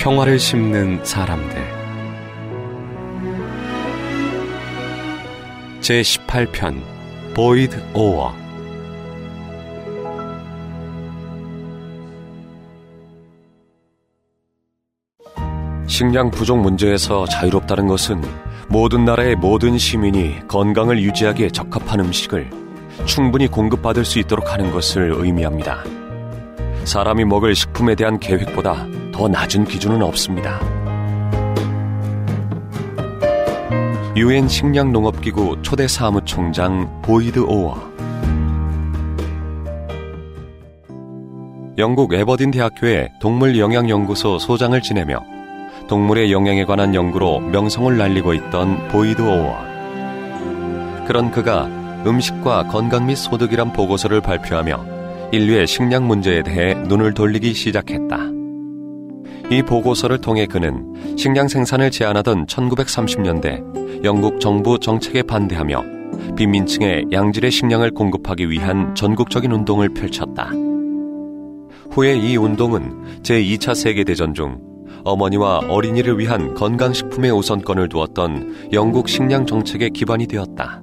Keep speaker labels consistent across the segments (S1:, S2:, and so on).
S1: 평화를 심는 사람들 제18편 보이드 오어 식량 부족 문제에서 자유롭다는 것은 모든 나라의 모든 시민이 건강을 유지하기에 적합한 음식을 충분히 공급받을 수 있도록 하는 것을 의미합니다. 사람이 먹을 식품에 대한 계획보다 더 낮은 기준은 없습니다. 유엔 식량농업기구 초대 사무총장 보이드 오어 영국 에버딘 대학교의 동물영양연구소 소장을 지내며 동물의 영양에 관한 연구로 명성을 날리고 있던 보이드 오어 그런 그가 음식과 건강 및 소득이란 보고서를 발표하며 인류의 식량 문제에 대해 눈을 돌리기 시작했다. 이 보고서를 통해 그는 식량 생산을 제한하던 1930년대 영국 정부 정책에 반대하며 빈민층에 양질의 식량을 공급하기 위한 전국적인 운동을 펼쳤다. 후에 이 운동은 제2차 세계대전 중 어머니와 어린이를 위한 건강식품의 우선권을 두었던 영국 식량 정책의 기반이 되었다.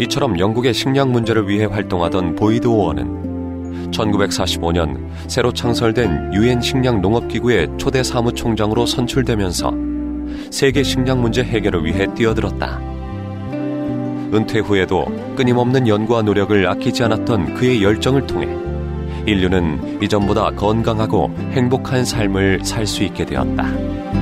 S1: 이처럼 영국의 식량 문제를 위해 활동하던 보이드 오어는 1945년 새로 창설된 유엔 식량 농업기구의 초대 사무총장으로 선출되면서 세계 식량 문제 해결을 위해 뛰어들었다. 은퇴 후에도 끊임없는 연구와 노력을 아끼지 않았던 그의 열정을 통해 인류는 이전보다 건강하고 행복한 삶을 살 수 있게 되었다.